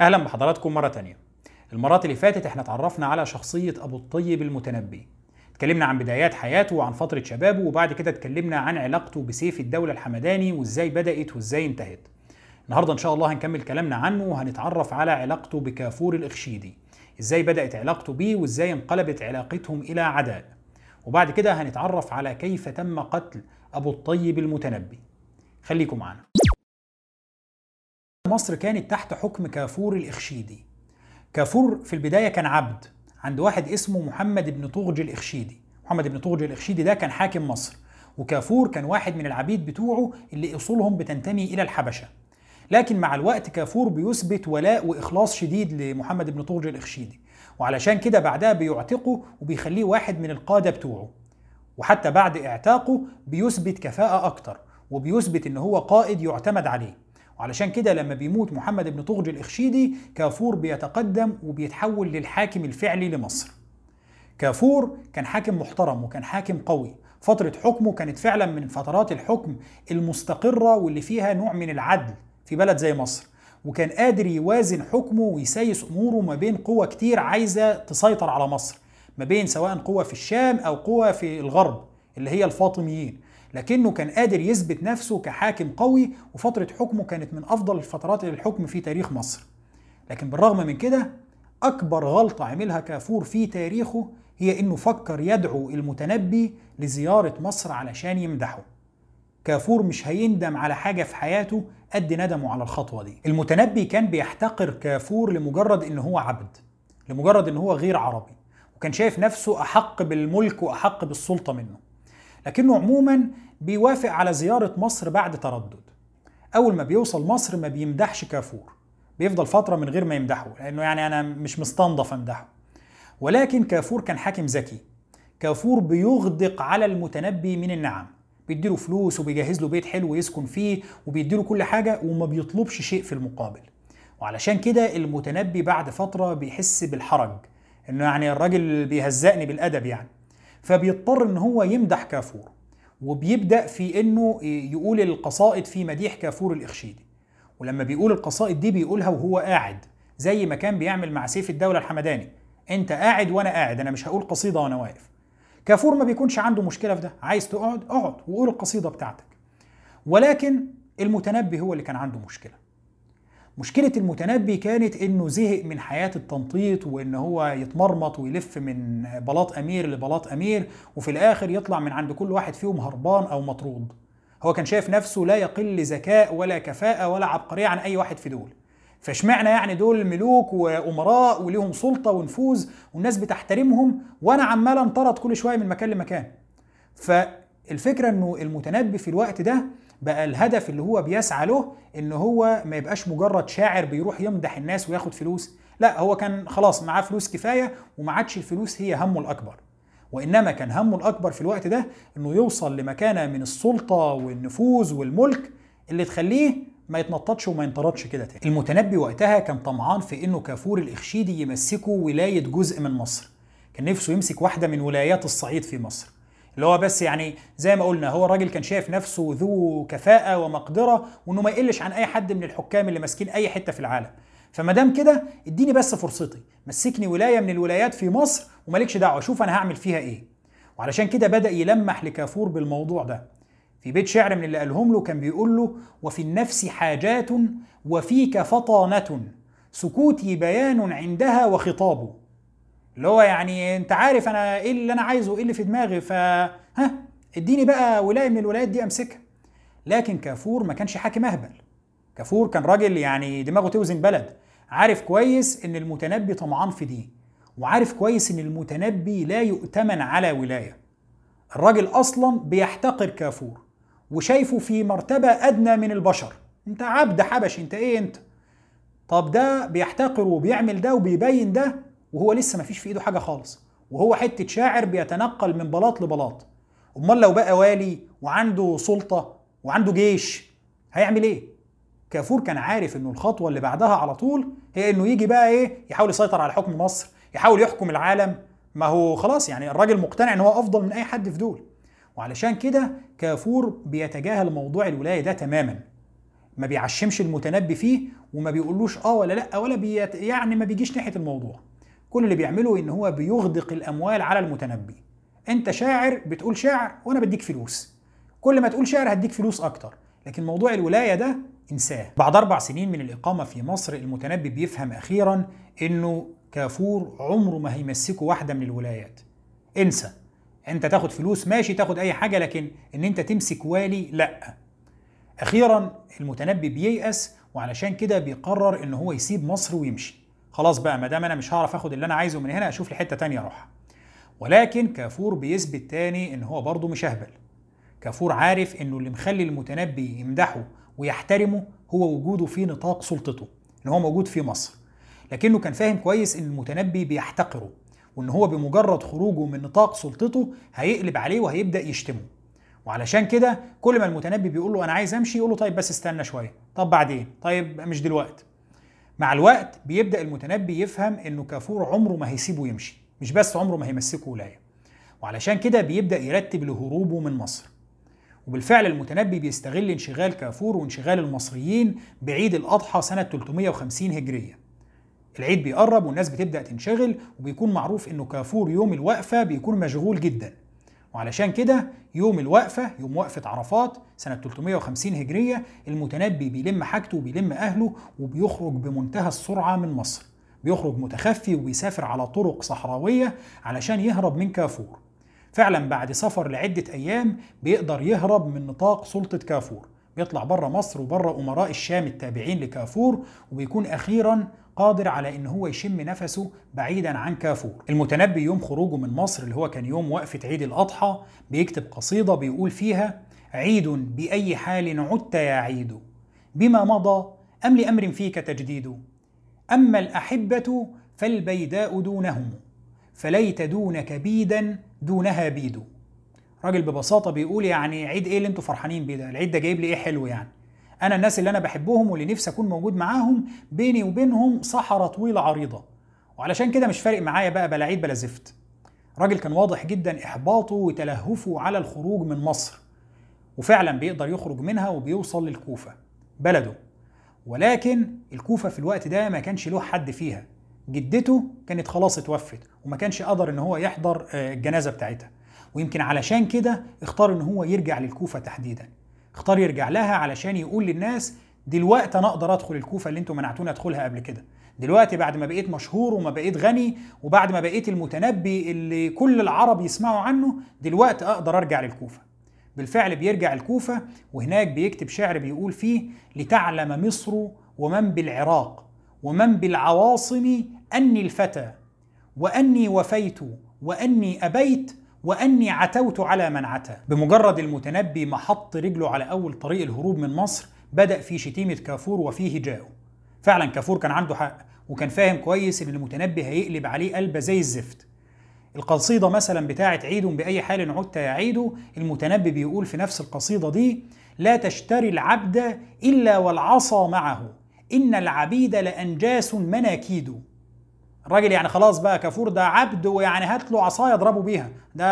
أهلا بحضراتكم مرة تانية. المرات اللي فاتت إحنا اتعرفنا على شخصية أبو الطيب المتنبي. اتكلمنا عن بدايات حياته وعن فترة شبابه وبعد كده اتكلمنا عن علاقته بسيف الدولة الحمداني وإزاي بدأت وإزاي انتهت. النهارده إن شاء الله هنكمل كلامنا عنه وهنتعرف على علاقته بكافور الإخشيدي. إزاي بدأت علاقته بيه وإزاي انقلبت علاقتهم إلى عداء. وبعد كده هنتعرف على كيف تم قتل أبو الطيب المتنبي. خليكم معنا. مصر كانت تحت حكم كافور الإخشيدي. كافور في البداية كان عبد عند واحد اسمه محمد بن طغج الإخشيدي. محمد بن طغج الإخشيدي ده كان حاكم مصر وكافور كان واحد من العبيد بتوعه اللي أصولهم بتنتمي إلى الحبشة. لكن مع الوقت كافور بيثبت ولاء وإخلاص شديد لمحمد بن طغج الإخشيدي وعلشان كده بعدها بيعتقه وبيخليه واحد من القادة بتوعه. وحتى بعد اعتاقه بيثبت كفاءة أكتر وبيثبت إن هو قائد يعتمد عليه. وعلشان كده لما بيموت محمد بن طغج الإخشيدي كافور بيتقدم وبيتحول للحاكم الفعلي لمصر. كافور كان حاكم محترم وكان حاكم قوي. فترة حكمه كانت فعلا من فترات الحكم المستقرة واللي فيها نوع من العدل في بلد زي مصر. وكان قادر يوازن حكمه ويسيس أموره ما بين قوى كتير عايزة تسيطر على مصر ما بين سواء قوة في الشام أو قوة في الغرب اللي هي الفاطميين. لكنه كان قادر يثبت نفسه كحاكم قوي وفترة حكمه كانت من أفضل الفترات للحكم في تاريخ مصر. لكن بالرغم من كده أكبر غلطة عملها كافور في تاريخه هي إنه فكر يدعو المتنبي لزيارة مصر علشان يمدحه. كافور مش هيندم على حاجة في حياته قد ندمه على الخطوة دي. المتنبي كان بيحتقر كافور لمجرد إن هو عبد لمجرد إن هو غير عربي وكان شايف نفسه أحق بالملك وأحق بالسلطة منه. لكنه عموما بيوافق على زيارة مصر بعد تردد. أول ما بيوصل مصر ما بيمدحش كافور. بيفضل فترة من غير ما يمدحه لأنه يعني أنا مش مستنضف أمدحه. ولكن كافور كان حاكم ذكي. كافور بيغدق على المتنبي من النعم. بيديله فلوس وبيجهز له بيت حلو يسكن فيه وبيديله كل حاجة وما بيطلبش شيء في المقابل. وعلشان كده المتنبي بعد فترة بيحس بالحرج إنه يعني الراجل بيهزقني بالأدب يعني. فبيضطر إن هو يمدح كافور. وبيبدأ في إنه يقول القصائد في مديح كافور الإخشيدي. ولما بيقول القصائد دي بيقولها وهو قاعد زي ما كان بيعمل مع سيف الدولة الحمداني. أنت قاعد وأنا قاعد أنا مش هقول قصيدة وأنا واقف. كافور ما بيكونش عنده مشكلة في ده عايز تقعد اقعد وقول القصيدة بتاعتك. ولكن المتنبي هو اللي كان عنده مشكلة. مشكلة المتنبي كانت إنه زهق من حياة التنطيط وإن هو يتمرمط ويلف من بلاط أمير لبلاط أمير وفي الآخر يطلع من عند كل واحد فيهم هربان أو مطرود. هو كان شايف نفسه لا يقل ذكاء ولا كفاءة ولا عبقرية عن أي واحد في دول. فاشمعنى يعني دول ملوك وأمراء وليهم سلطة ونفوذ والناس بتحترمهم وأنا عمال أنطرد كل شوية من مكان لمكان؟ فالفكرة إنه المتنبي في الوقت ده بقى الهدف اللي هو بيسعى له إن هو ما يبقاش مجرد شاعر بيروح يمدح الناس وياخد فلوس. لا هو كان خلاص معاه فلوس كفاية وما عادش الفلوس هي همه الأكبر. وإنما كان همه الأكبر في الوقت ده إنه يوصل لمكانة من السلطة والنفوذ والملك اللي تخليه ما يتنططش وما ينطردش كده تاني. المتنبي وقتها كان طمعان في إنه كافور الإخشيدي يمسكه ولاية جزء من مصر. كان نفسه يمسك واحدة من ولايات الصعيد في مصر. اللي هو بس يعني زي ما قلنا هو الراجل كان شايف نفسه ذو كفاءة ومقدرة وإنه ما يقلش عن أي حد من الحكام اللي ماسكين أي حتة في العالم. فما دام كده اديني بس فرصتي. مسكني ولاية من الولايات في مصر ومالكش دعوة شوف أنا هعمل فيها إيه. وعلشان كده بدأ يلمح لكافور بالموضوع ده. في بيت شعر من اللي قالهم له كان بيقول له وفي النفس حاجات وفيك فطانة. سكوتي بيان عندها وخطاب. اللي هو يعني انت عارف أنا إيه اللي أنا عايزه إيه اللي في دماغي ف ها اديني بقى ولاية من الولايات دي امسكها. لكن كافور ما كانش حاكم اهبل. كافور كان راجل يعني دماغه توزن بلد. عارف كويس إن المتنبي طمعان في دي وعارف كويس إن المتنبي لا يؤتمن على ولاية. الراجل أصلا بيحتقر كافور. وشايفه في مرتبة أدنى من البشر. أنت عبد حبشي أنت إيه أنت؟ طب ده بيحتقر وبيعمل ده وبيبين ده؟ وهو لسه ما فيش في ايده حاجة خالص. وهو حتة شاعر بيتنقل من بلاط لبلاط. أمال لو بقى والي وعنده سلطة وعنده جيش هيعمل إيه؟ كافور كان عارف إنه الخطوة اللي بعدها على طول هي إنه يجي بقى إيه؟ يحاول يسيطر على حكم مصر يحاول يحكم العالم. ما هو خلاص يعني الراجل مقتنع إن هو أفضل من أي حد في دول. وعلشان كده كافور بيتجاهل موضوع الولاية ده تماما. ما بيعشمش المتنبي فيه وما بيقولوش آه ولا لأ ولا بيت يعني ما بيجيش ناحية الموضوع. كل اللي بيعمله إن هو بيغدق الأموال على المتنبي. أنت شاعر بتقول شعر وأنا بديك فلوس. كل ما تقول شعر هديك فلوس أكتر. لكن موضوع الولاية ده إنساه. بعد أربع سنين من الإقامة في مصر المتنبي بيفهم أخيرا إنه كافور عمره ما هيمسكه واحدة من الولايات. انسى. أنت تاخد فلوس ماشي تاخد أي حاجة لكن إن أنت تمسك والي لأ. أخيرا المتنبي بييأس وعلشان كده بيقرر إن هو يسيب مصر ويمشي. خلاص بقى ما دام أنا مش هعرف آخد اللي أنا عايزه من هنا أشوف لي حتة تانية أروحها. ولكن كافور بيثبت تاني إن هو برضه مش أهبل. كافور عارف إنه اللي مخلي المتنبي يمدحه ويحترمه هو وجوده في نطاق سلطته إن هو موجود في مصر. لكنه كان فاهم كويس إن المتنبي بيحتقره وإن هو بمجرد خروجه من نطاق سلطته هيقلب عليه وهيبدأ يشتمه. وعلشان كده كل ما المتنبي بيقول له أنا عايز أمشي يقول له طيب بس استنى شوية. طب بعدين؟ طيب مش دلوقتي. مع الوقت بيبدأ المتنبي يفهم إنه كافور عمره ما هيسيبه يمشي مش بس عمره ما هيمسكه ولاية. وعلشان كده بيبدأ يرتب لهروبه من مصر. وبالفعل المتنبي بيستغل انشغال كافور وانشغال المصريين بعيد الأضحى سنة 350 هجرية. العيد بيقرب والناس بتبدأ تنشغل وبيكون معروف إنه كافور يوم الوقفة بيكون مشغول جدا. وعلشان كده يوم الوقفة يوم وقفة عرفات سنة 350 هجرية المتنبي بيلم حاجته وبيلم أهله وبيخرج بمنتهى السرعة من مصر. بيخرج متخفي وبيسافر على طرق صحراوية علشان يهرب من كافور. فعلا بعد سفر لعدة أيام بيقدر يهرب من نطاق سلطة كافور. بيطلع بره مصر وبره أمراء الشام التابعين لكافور وبيكون أخيرا قادر على إن هو يشم نفسه بعيدا عن كافور. المتنبي يوم خروجه من مصر اللي هو كان يوم وقفة عيد الأضحى بيكتب قصيدة بيقول فيها عيد بأي حال عدت يا عيد بما مضى أم لأمر فيك تجديد أما الأحبة فالبيداء دونهم فليت دونك بيدا دونها بيد. راجل ببساطة بيقول يعني عيد إيه اللي أنتوا فرحانين بيه ده؟ العيد ده جايب لي إيه حلو يعني؟ أنا الناس اللي أنا بحبهم واللي نفسي أكون موجود معاهم بيني وبينهم صحراء طويلة عريضة. وعلشان كده مش فارق معايا بقى بلا عيد بلا زفت. راجل كان واضح جدا إحباطه وتلهفه على الخروج من مصر. وفعلا بيقدر يخرج منها وبيوصل للكوفة بلده. ولكن الكوفة في الوقت ده ما كانش له حد فيها. جدته كانت خلاص اتوفت وما كانش قدر إن هو يحضر الجنازة بتاعتها. ويمكن علشان كده اختار إن هو يرجع للكوفة تحديدا. اختار يرجع لها علشان يقول للناس دلوقتي أنا أقدر أدخل الكوفة اللي أنتم منعتوني أدخلها قبل كده. دلوقتي بعد ما بقيت مشهور وما بقيت غني وبعد ما بقيت المتنبي اللي كل العرب يسمعوا عنه دلوقتي أقدر أرجع للكوفة. بالفعل بيرجع الكوفة وهناك بيكتب شعر بيقول فيه لتعلم مصر ومن بالعراق ومن بالعواصم أني الفتى وأني وفيت وأني أبيت وأني عتوت على من عتى. بمجرد المتنبي ما حط رجله على أول طريق الهروب من مصر بدأ في شتيمة كافور وفيه هجاؤه فعلا كافور كان عنده حق وكان فاهم كويس إن المتنبي هيقلب عليه قلبه زي الزفت. القصيدة مثلا بتاعة عيد بأي حال عدت يا عيد المتنبي بيقول في نفس القصيدة دي لا تشتري العبد إلا والعصا معه إن العبيد لأنجاس مناكيد. الراجل يعني خلاص بقى كافور ده عبد ويعني هات له عصاية يضربه بيها. ده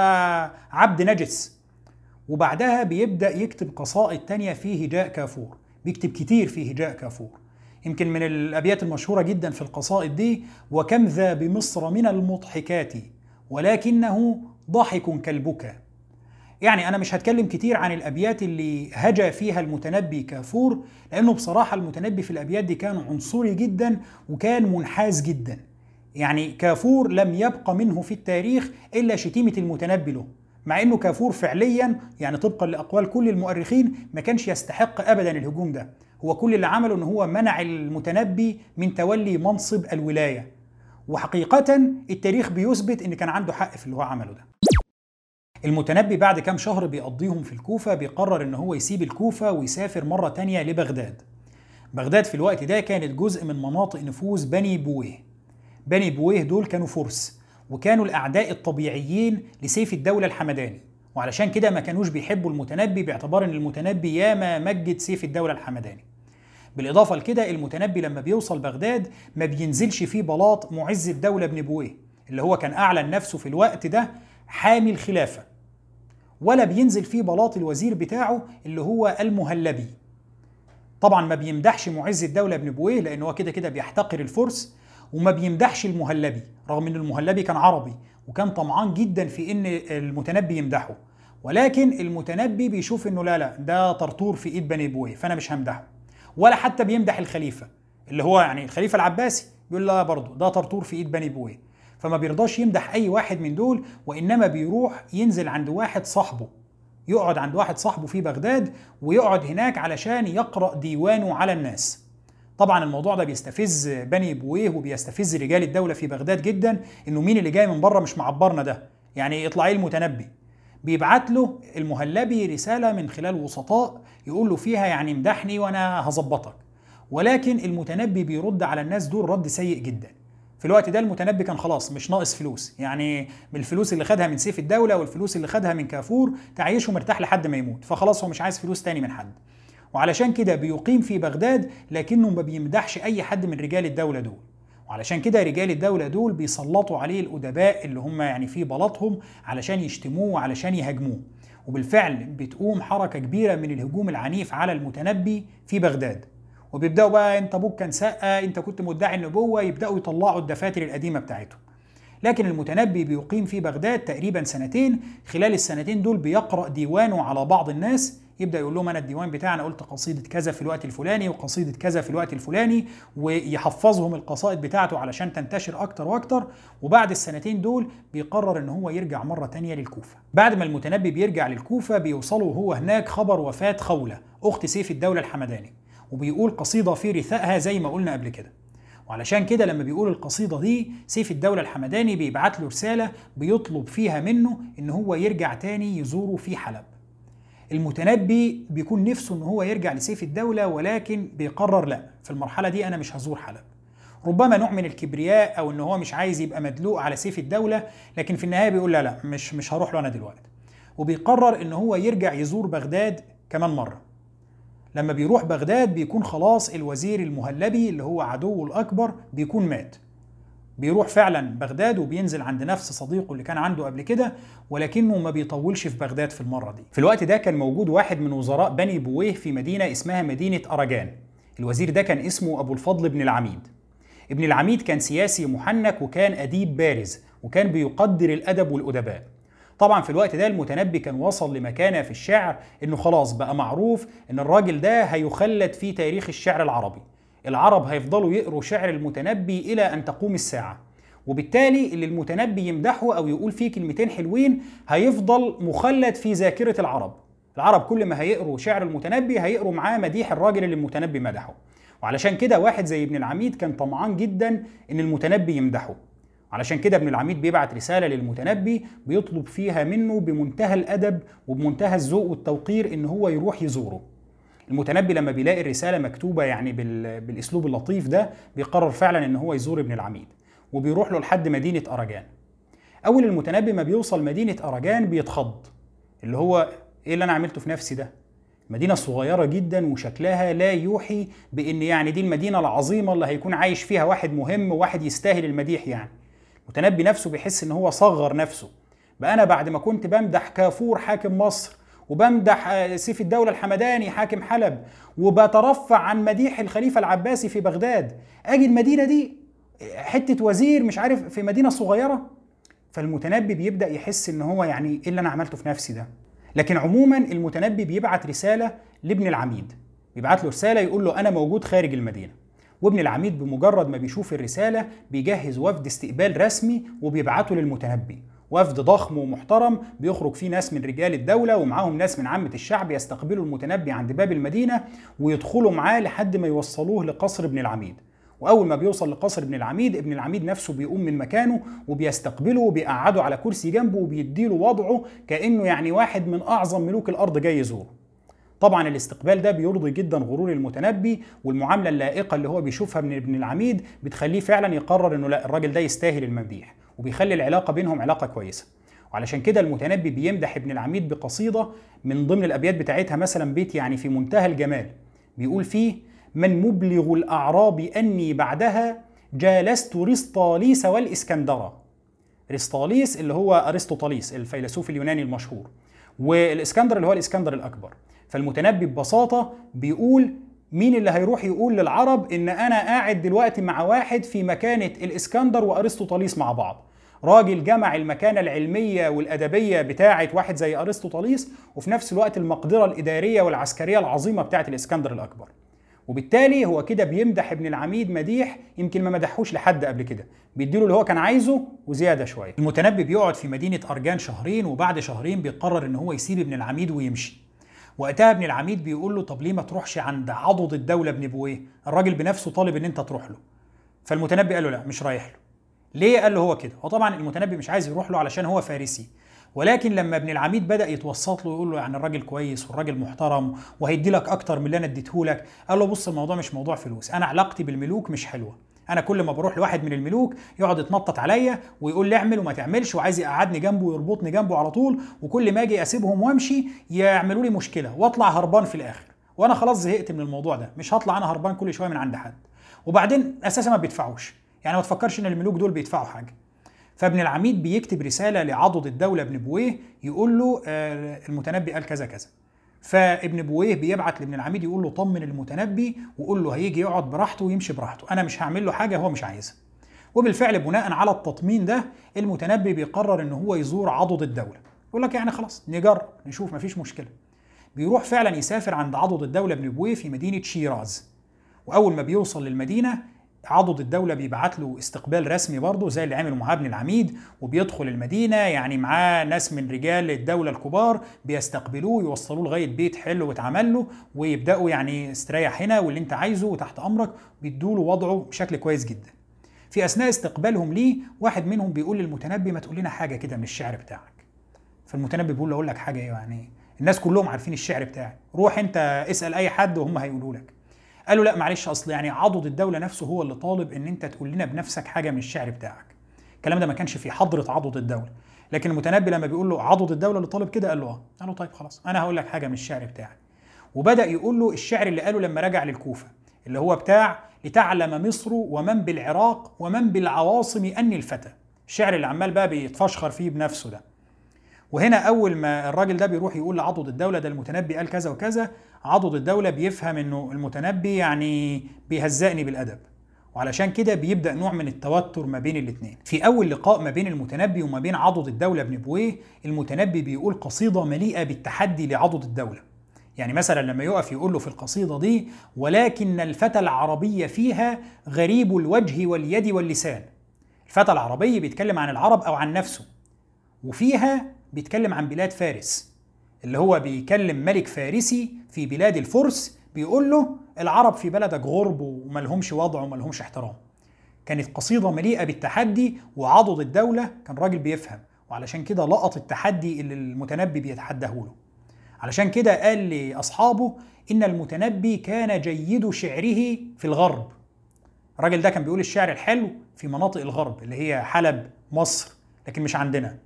عبد نجس. وبعدها بيبدأ يكتب قصائد تانية في هجاء كافور. بيكتب كتير في هجاء كافور. يمكن من الأبيات المشهورة جدا في القصائد دي وكم ذا بمصر من المضحكات ولكنه ضحك كالبكا. يعني أنا مش هتكلم كتير عن الأبيات اللي هجأ فيها المتنبي كافور لأنه بصراحة المتنبي في الأبيات دي كان عنصري جدا وكان منحاز جدا. يعني كافور لم يبق منه في التاريخ إلا شتيمة المتنبي له مع إنه كافور فعليا يعني طبقا لأقوال كل المؤرخين ما كانش يستحق ابدا الهجوم ده. هو كل اللي عمله إن هو منع المتنبي من تولي منصب الولاية. وحقيقه التاريخ بيثبت إن كان عنده حق في اللي هو عمله ده. المتنبي بعد كام شهر بيقضيهم في الكوفة بيقرر إن هو يسيب الكوفة ويسافر مرة تانية لبغداد. بغداد في الوقت ده كانت جزء من مناطق نفوذ بني بويه. بني بويه دول كانوا فرس وكانوا الأعداء الطبيعيين لسيف الدولة الحمداني. وعلشان كده ما كانوش بيحبوا المتنبي باعتبار إن المتنبي ياما مجد سيف الدولة الحمداني. بالإضافة لكده المتنبي لما بيوصل بغداد ما بينزلش فيه بلاط معز الدولة ابن بويه اللي هو كان أعلن نفسه في الوقت ده حامي الخلافة. ولا بينزل فيه بلاط الوزير بتاعه اللي هو المهلبي. طبعا ما بيمدحش معز الدولة ابن بويه لأن هو كده كده بيحتقر الفرس وما بيمدحش المهلبي رغم إن المهلبي كان عربي وكان طمعان جدا في إن المتنبي يمدحه. ولكن المتنبي بيشوف إنه لا لا ده طرطور في إيد بني بويه فأنا مش همدحه. ولا حتى بيمدح الخليفة اللي هو يعني الخليفة العباسي بيقول لا برضه ده طرطور في إيد بني بويه. فما بيرضاش يمدح أي واحد من دول وإنما بيروح ينزل عند واحد صاحبه يقعد عند واحد صاحبه في بغداد ويقعد هناك علشان يقرأ ديوانه على الناس. طبعا الموضوع ده بيستفز بني بويه وبيستفز رجال الدولة في بغداد جدا إنه مين اللي جاي من بره مش معبرنا ده. يعني يطلع إيه المتنبي بيبعت له المهلبي رسالة من خلال وسطاء يقول له فيها يعني امدحني وأنا هظبطك. ولكن المتنبي بيرد على الناس دول رد سيء جدا. في الوقت ده المتنبي كان خلاص مش ناقص فلوس. يعني الفلوس اللي خدها من سيف الدولة والفلوس اللي خدها من كافور تعيشه مرتاح لحد ما يموت. فخلاص هو مش عايز فلوس تاني من حد. وعلشان كده بيقيم في بغداد لكنه ما بيمدحش أي حد من رجال الدولة دول. وعلشان كده رجال الدولة دول بيسلطوا عليه الأدباء اللي هم يعني في بلاطهم علشان يشتموه وعلشان يهاجموه. وبالفعل بتقوم حركة كبيرة من الهجوم العنيف على المتنبي في بغداد. وبيبدأوا بقى انت أبوك كان سقه انت كنت مدعي النبوة يبدأوا يطلعوا الدفاتر القديمة بتاعتهم. لكن المتنبي بيقيم في بغداد تقريبا سنتين. خلال السنتين دول بيقرأ ديوانه على بعض الناس يبدأ يقول لهم أنا الديوان بتاعنا قلت قصيدة كذا في الوقت الفلاني وقصيدة كذا في الوقت الفلاني ويحفظهم القصائد بتاعته علشان تنتشر أكتر وأكتر. وبعد السنتين دول بيقرر إن هو يرجع مرة تانية للكوفة. بعد ما المتنبي بيرجع للكوفة بيوصلوا هو هناك خبر وفاة خولة أخت سيف الدولة الحمداني. وبيقول قصيدة في رثائها زي ما قلنا قبل كده. وعلشان كده لما بيقول القصيدة دي سيف الدولة الحمداني بيبعت له رسالة بيطلب فيها منه إن هو يرجع تاني يزوره في حلب. المتنبي بيكون نفسه إن هو يرجع لسيف الدولة ولكن بيقرر لا. في المرحلة دي أنا مش هزور حلب. ربما نوع من الكبرياء أو إن هو مش عايز يبقى مدلوق على سيف الدولة لكن في النهاية بيقول لا لا مش مش هروح له أنا دلوقتي. وبيقرر إن هو يرجع يزور بغداد كمان مرة. لما بيروح بغداد بيكون خلاص الوزير المهلبي اللي هو عدوه الأكبر بيكون مات. بيروح فعلا بغداد وبينزل عند نفس صديقه اللي كان عنده قبل كده ولكنه ما بيطولش في بغداد في المرة دي. في الوقت ده كان موجود واحد من وزراء بني بويه في مدينة اسمها مدينة أرجان الوزير ده كان اسمه أبو الفضل بن العميد. ابن العميد كان سياسي محنك وكان أديب بارز وكان بيقدر الأدب والأدباء. طبعا في الوقت ده المتنبي كان وصل لمكانة في الشعر إنه خلاص بقى معروف إن الراجل ده هيخلد في تاريخ الشعر العربي. العرب هيفضلوا يقروا شعر المتنبي إلى أن تقوم الساعة. وبالتالي اللي المتنبي يمدحه أو يقول فيه كلمتين حلوين هيفضل مخلد في ذاكرة العرب. العرب كل ما هيقروا شعر المتنبي هيقروا معاه مديح الراجل اللي المتنبي مدحه. وعلشان كده واحد زي ابن العميد كان طمعان جدا إن المتنبي يمدحه. علشان كده ابن العميد بيبعت رسالة للمتنبي بيطلب فيها منه بمنتهى الأدب وبمنتهى الذوق والتوقير إن هو يروح يزوره. المتنبي لما بيلاقي الرسالة مكتوبة يعني بالأسلوب اللطيف ده بيقرر فعلا إن هو يزور ابن العميد وبيروح له لحد مدينة أرجان أول المتنبي ما بيوصل مدينة أرجان بيتخض اللي هو إيه اللي أنا عملته في نفسي ده؟ مدينة صغيرة جدا وشكلها لا يوحي بإن يعني دي المدينة العظيمة اللي هيكون عايش فيها واحد مهم وواحد يستاهل المديح يعني. متنبي نفسه بيحس إن هو صغر نفسه. بقى أنا بعد ما كنت بمدح كافور حاكم مصر وبمدح سيف الدولة الحمداني حاكم حلب وبترفع عن مديح الخليفة العباسي في بغداد. أجي المدينة دي حتة وزير مش عارف في مدينة صغيرة؟ فالمتنبي بيبدأ يحس إن هو يعني إيه اللي أنا عملته في نفسي ده. لكن عموما المتنبي بيبعت رسالة لابن العميد. بيبعت له رسالة يقول له أنا موجود خارج المدينة. وابن العميد بمجرد ما بيشوف الرسالة بيجهز وفد استقبال رسمي وبيبعته للمتنبي. وفد ضخم ومحترم بيخرج فيه ناس من رجال الدولة ومعاهم ناس من عامة الشعب يستقبلوا المتنبي عند باب المدينة ويدخلوا معاه لحد ما يوصلوه لقصر ابن العميد. وأول ما بيوصل لقصر ابن العميد ابن العميد نفسه بيقوم من مكانه وبيستقبله وبيقعده على كرسي جنبه وبيديله وضعه كأنه يعني واحد من أعظم ملوك الأرض جاي يزوره. طبعا الاستقبال ده بيرضي جدا غرور المتنبي والمعاملة اللائقة اللي هو بيشوفها من ابن العميد بتخليه فعلا يقرر إنه لا الراجل ده يستاهل المديح. وبيخلي العلاقة بينهم علاقة كويسة. وعلشان كده المتنبي بيمدح ابن العميد بقصيدة من ضمن الأبيات بتاعتها مثلا بيت يعني في منتهى الجمال. بيقول فيه من مبلغ الأعراب أني بعدها جالست رسطاليس والإسكندرة. رسطاليس اللي هو ارسطوطاليس الفيلسوف اليوناني المشهور والإسكندر اللي هو الإسكندر الأكبر. فالمتنبي ببساطة بيقول مين اللي هيروح يقول للعرب إن أنا قاعد دلوقتي مع واحد في مكانة الإسكندر وارسطوطاليس مع بعض؟ راجل جمع المكانة العلمية والأدبية بتاعة واحد زي أرسطوطاليس وفي نفس الوقت المقدرة الإدارية والعسكرية العظيمة بتاعة الإسكندر الأكبر. وبالتالي هو كده بيمدح ابن العميد مديح يمكن ما مدحوش لحد قبل كده. بيديله اللي هو كان عايزه وزيادة شوية. المتنبي بيقعد في مدينة أرجان شهرين وبعد شهرين بيقرر إن هو يسيب ابن العميد ويمشي. وقتها ابن العميد بيقول له طب ليه ما تروحش عند عضد الدولة ابن بويه الراجل بنفسه طالب إن أنت تروح له. فالمتنبي قال له لا مش رايح له. ليه قال له هو كده؟ هو طبعا المتنبي مش عايز يروح له علشان هو فارسي. ولكن لما ابن العميد بدأ يتوسط له يقول له يعني الراجل كويس والراجل محترم وهيدي لك أكتر من اللي أنا اديته لك قال له بص الموضوع مش موضوع فلوس أنا علاقتي بالملوك مش حلوة. أنا كل ما بروح لواحد من الملوك يقعد يتنطط عليا ويقول لي اعمل وما تعملش وعايز يقعدني جنبه ويربطني جنبه على طول وكل ما أجي اسيبهم وامشي يعملوا لي مشكلة واطلع هربان في الآخر. وأنا خلاص زهقت من الموضوع ده مش هطلع أنا هربان كل شوية من عند حد. وبعدين أساسا ما بيدفعوش. يعني ما تفكرش ان الملوك دول بيدفعوا حاجة. فابن العميد بيكتب رسالة لعضد الدولة ابن بويه يقول له آه المتنبي قال كذا كذا. فابن بويه بيبعت لابن العميد يقول له طمن المتنبي وقول له هيجي يقعد براحته ويمشي براحته. أنا مش هعمل له حاجة هو مش عايزها. وبالفعل بناء على التطمين ده المتنبي بيقرر ان هو يزور عضد الدولة. يقول لك يعني خلاص نجرب نشوف مفيش مشكلة. بيروح فعلا يسافر عند عضد الدولة ابن بويه في مدينة شيراز. وأول ما بيوصل للمدينة عضد الدولة بيبعت له استقبال رسمي برضه زي اللي عمله مع ابن العميد وبيدخل المدينة يعني معاه ناس من رجال الدولة الكبار بيستقبلوه يوصلوه لغاية بيت حلو واتعمل له ويبدأوا يعني استريح هنا واللي انت عايزه وتحت أمرك بيدوا له وضعه بشكل كويس جدا. في أثناء استقبالهم ليه واحد منهم بيقول للمتنبي ما تقول لنا حاجة كده من الشعر بتاعك. فالمتنبي بيقول له أقول لك حاجة يعني الناس كلهم عارفين الشعر بتاعي روح أنت اسأل أي حد وهم هيقولوا لك. قالوا لا معلش أصل يعني عضد الدولة نفسه هو اللي طالب إن أنت تقول لنا بنفسك حاجة من الشعر بتاعك. الكلام ده ما كانش في حضرة عضد الدولة. لكن المتنبي لما بيقول له عضد الدولة اللي طالب كده قال له آه. قال له طيب خلاص أنا هقول لك حاجة من الشعر بتاعي وبدأ يقول له الشعر اللي قاله لما رجع للكوفة اللي هو بتاع لتعلم مصر ومن بالعراق ومن بالعواصم اني الفتى. الشعر اللي عمال بقى بيتفشخر فيه بنفسه ده. وهنا أول ما الراجل ده بيروح يقول لعضد الدولة ده المتنبي قال كذا وكذا عضد الدولة بيفهم إنه المتنبي يعني بيهزقني بالأدب. وعلشان كده بيبدأ نوع من التوتر ما بين الاثنين في أول لقاء ما بين المتنبي وما بين عضد الدولة ابن بويه المتنبي بيقول قصيدة مليئة بالتحدي لعضد الدولة. يعني مثلا لما يقف يقول له في القصيدة دي ولكن الفتى العربي فيها غريب الوجه واليد واللسان. الفتى العربي بيتكلم عن العرب أو عن نفسه. وفيها بيتكلم عن بلاد فارس اللي هو بيكلم ملك فارسي في بلاد الفرس بيقول له العرب في بلدك غرب وملهمش وضع وملهمش احترام. كانت قصيدة مليئة بالتحدي وعضد الدولة كان راجل بيفهم وعلشان كده لقط التحدي اللي المتنبي بيتحداه له. علشان كده قال لأصحابه إن المتنبي كان جيد شعره في الغرب. الراجل ده كان بيقول الشعر الحلو في مناطق الغرب اللي هي حلب مصر لكن مش عندنا.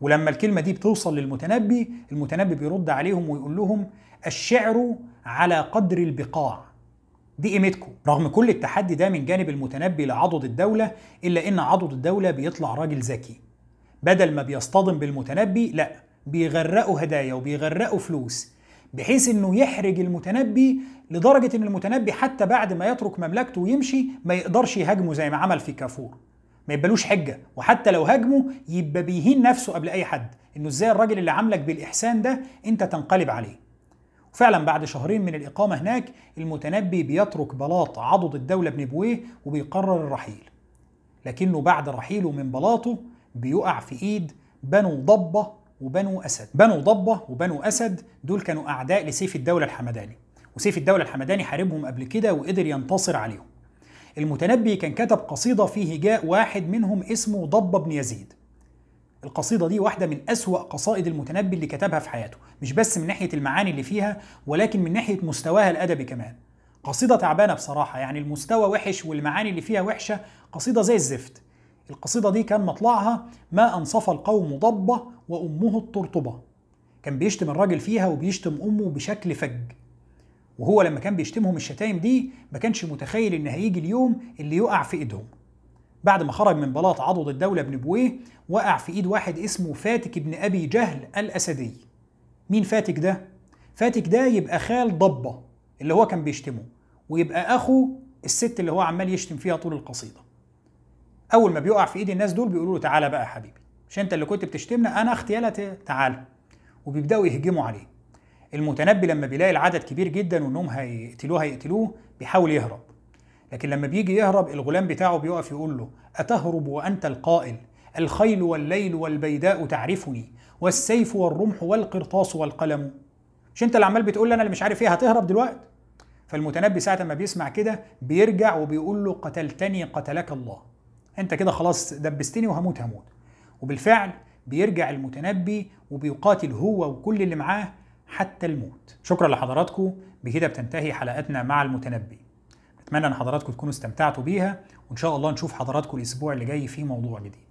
ولما الكلمة دي بتوصل للمتنبي المتنبي بيرد عليهم ويقول لهم الشعر على قدر البقاع. دي قيمتكم. رغم كل التحدي ده من جانب المتنبي لعضد الدولة إلا إن عضد الدولة بيطلع راجل ذكي. بدل ما بيصطدم بالمتنبي لا بيغرقوا هدايا وبيغرقوا فلوس بحيث إنه يحرج المتنبي لدرجة إن المتنبي حتى بعد ما يترك مملكته ويمشي ما يقدرش يهاجمه زي ما عمل في كافور. ما يبقالوش حجة. وحتى لو هاجمه يبقى بيهين نفسه قبل أي حد. إنه إزاي الراجل اللي عاملك بالإحسان ده أنت تنقلب عليه. وفعلا بعد شهرين من الإقامة هناك المتنبي بيترك بلاط عضد الدولة ابن بويه وبيقرر الرحيل. لكنه بعد رحيله من بلاطه بيقع في إيد بنو ضبة وبنو أسد. بنو ضبة وبنو أسد دول كانوا أعداء لسيف الدولة الحمداني. وسيف الدولة الحمداني حاربهم قبل كده وقدر ينتصر عليهم. المتنبي كان كتب قصيدة في هجاء واحد منهم اسمه ضبة بن يزيد. القصيدة دي واحدة من أسوأ قصائد المتنبي اللي كتبها في حياته مش بس من ناحية المعاني اللي فيها ولكن من ناحية مستواها الأدبي كمان. قصيدة تعبانة بصراحة يعني المستوى وحش والمعاني اللي فيها وحشة قصيدة زي الزفت. القصيدة دي كان مطلعها ما أنصف القوم ضبة وأمه الطرطبة. كان بيشتم الراجل فيها وبيشتم أمه بشكل فج. وهو لما كان بيشتمهم الشتايم دي ما كانش متخيل إن هيجي اليوم اللي يقع في إيدهم. بعد ما خرج من بلاط عضد الدولة ابن بويه وقع في إيد واحد اسمه فاتك ابن أبي جهل الأسدي. مين فاتك ده؟ فاتك ده يبقى خال ضبة اللي هو كان بيشتمه ويبقى أخو الست اللي هو عمال يشتم فيها طول القصيدة. أول ما بيقع في إيد الناس دول بيقولوا له تعالى بقى يا حبيبي مش أنت اللي كنت بتشتمنا أنا أختي تعالى وبيبدأوا يهجموا عليه. المتنبي لما بيلاقي العدد كبير جدا وانهم هيقتلوه هيقتلوه بيحاول يهرب. لكن لما بيجي يهرب الغلام بتاعه بيقف يقول له أتهرب وأنت القائل؟ الخيل والليل والبيداء تعرفني والسيف والرمح والقرطاس والقلم. مش أنت اللي عمال بتقول لي أنا اللي مش عارف إيه هتهرب دلوقتي؟ فالمتنبي ساعة ما بيسمع كده بيرجع وبيقول له قتلتني قتلك الله. أنت كده خلاص دبستني وهموت هموت. وبالفعل بيرجع المتنبي وبيقاتل هو وكل اللي معاه حتى الموت. شكرا لحضراتكم. بكده بتنتهي حلقتنا مع المتنبي. اتمنى ان حضراتكم تكونوا استمتعتوا بيها وإن شاء الله نشوف حضراتكم الأسبوع اللي جاي في موضوع جديد.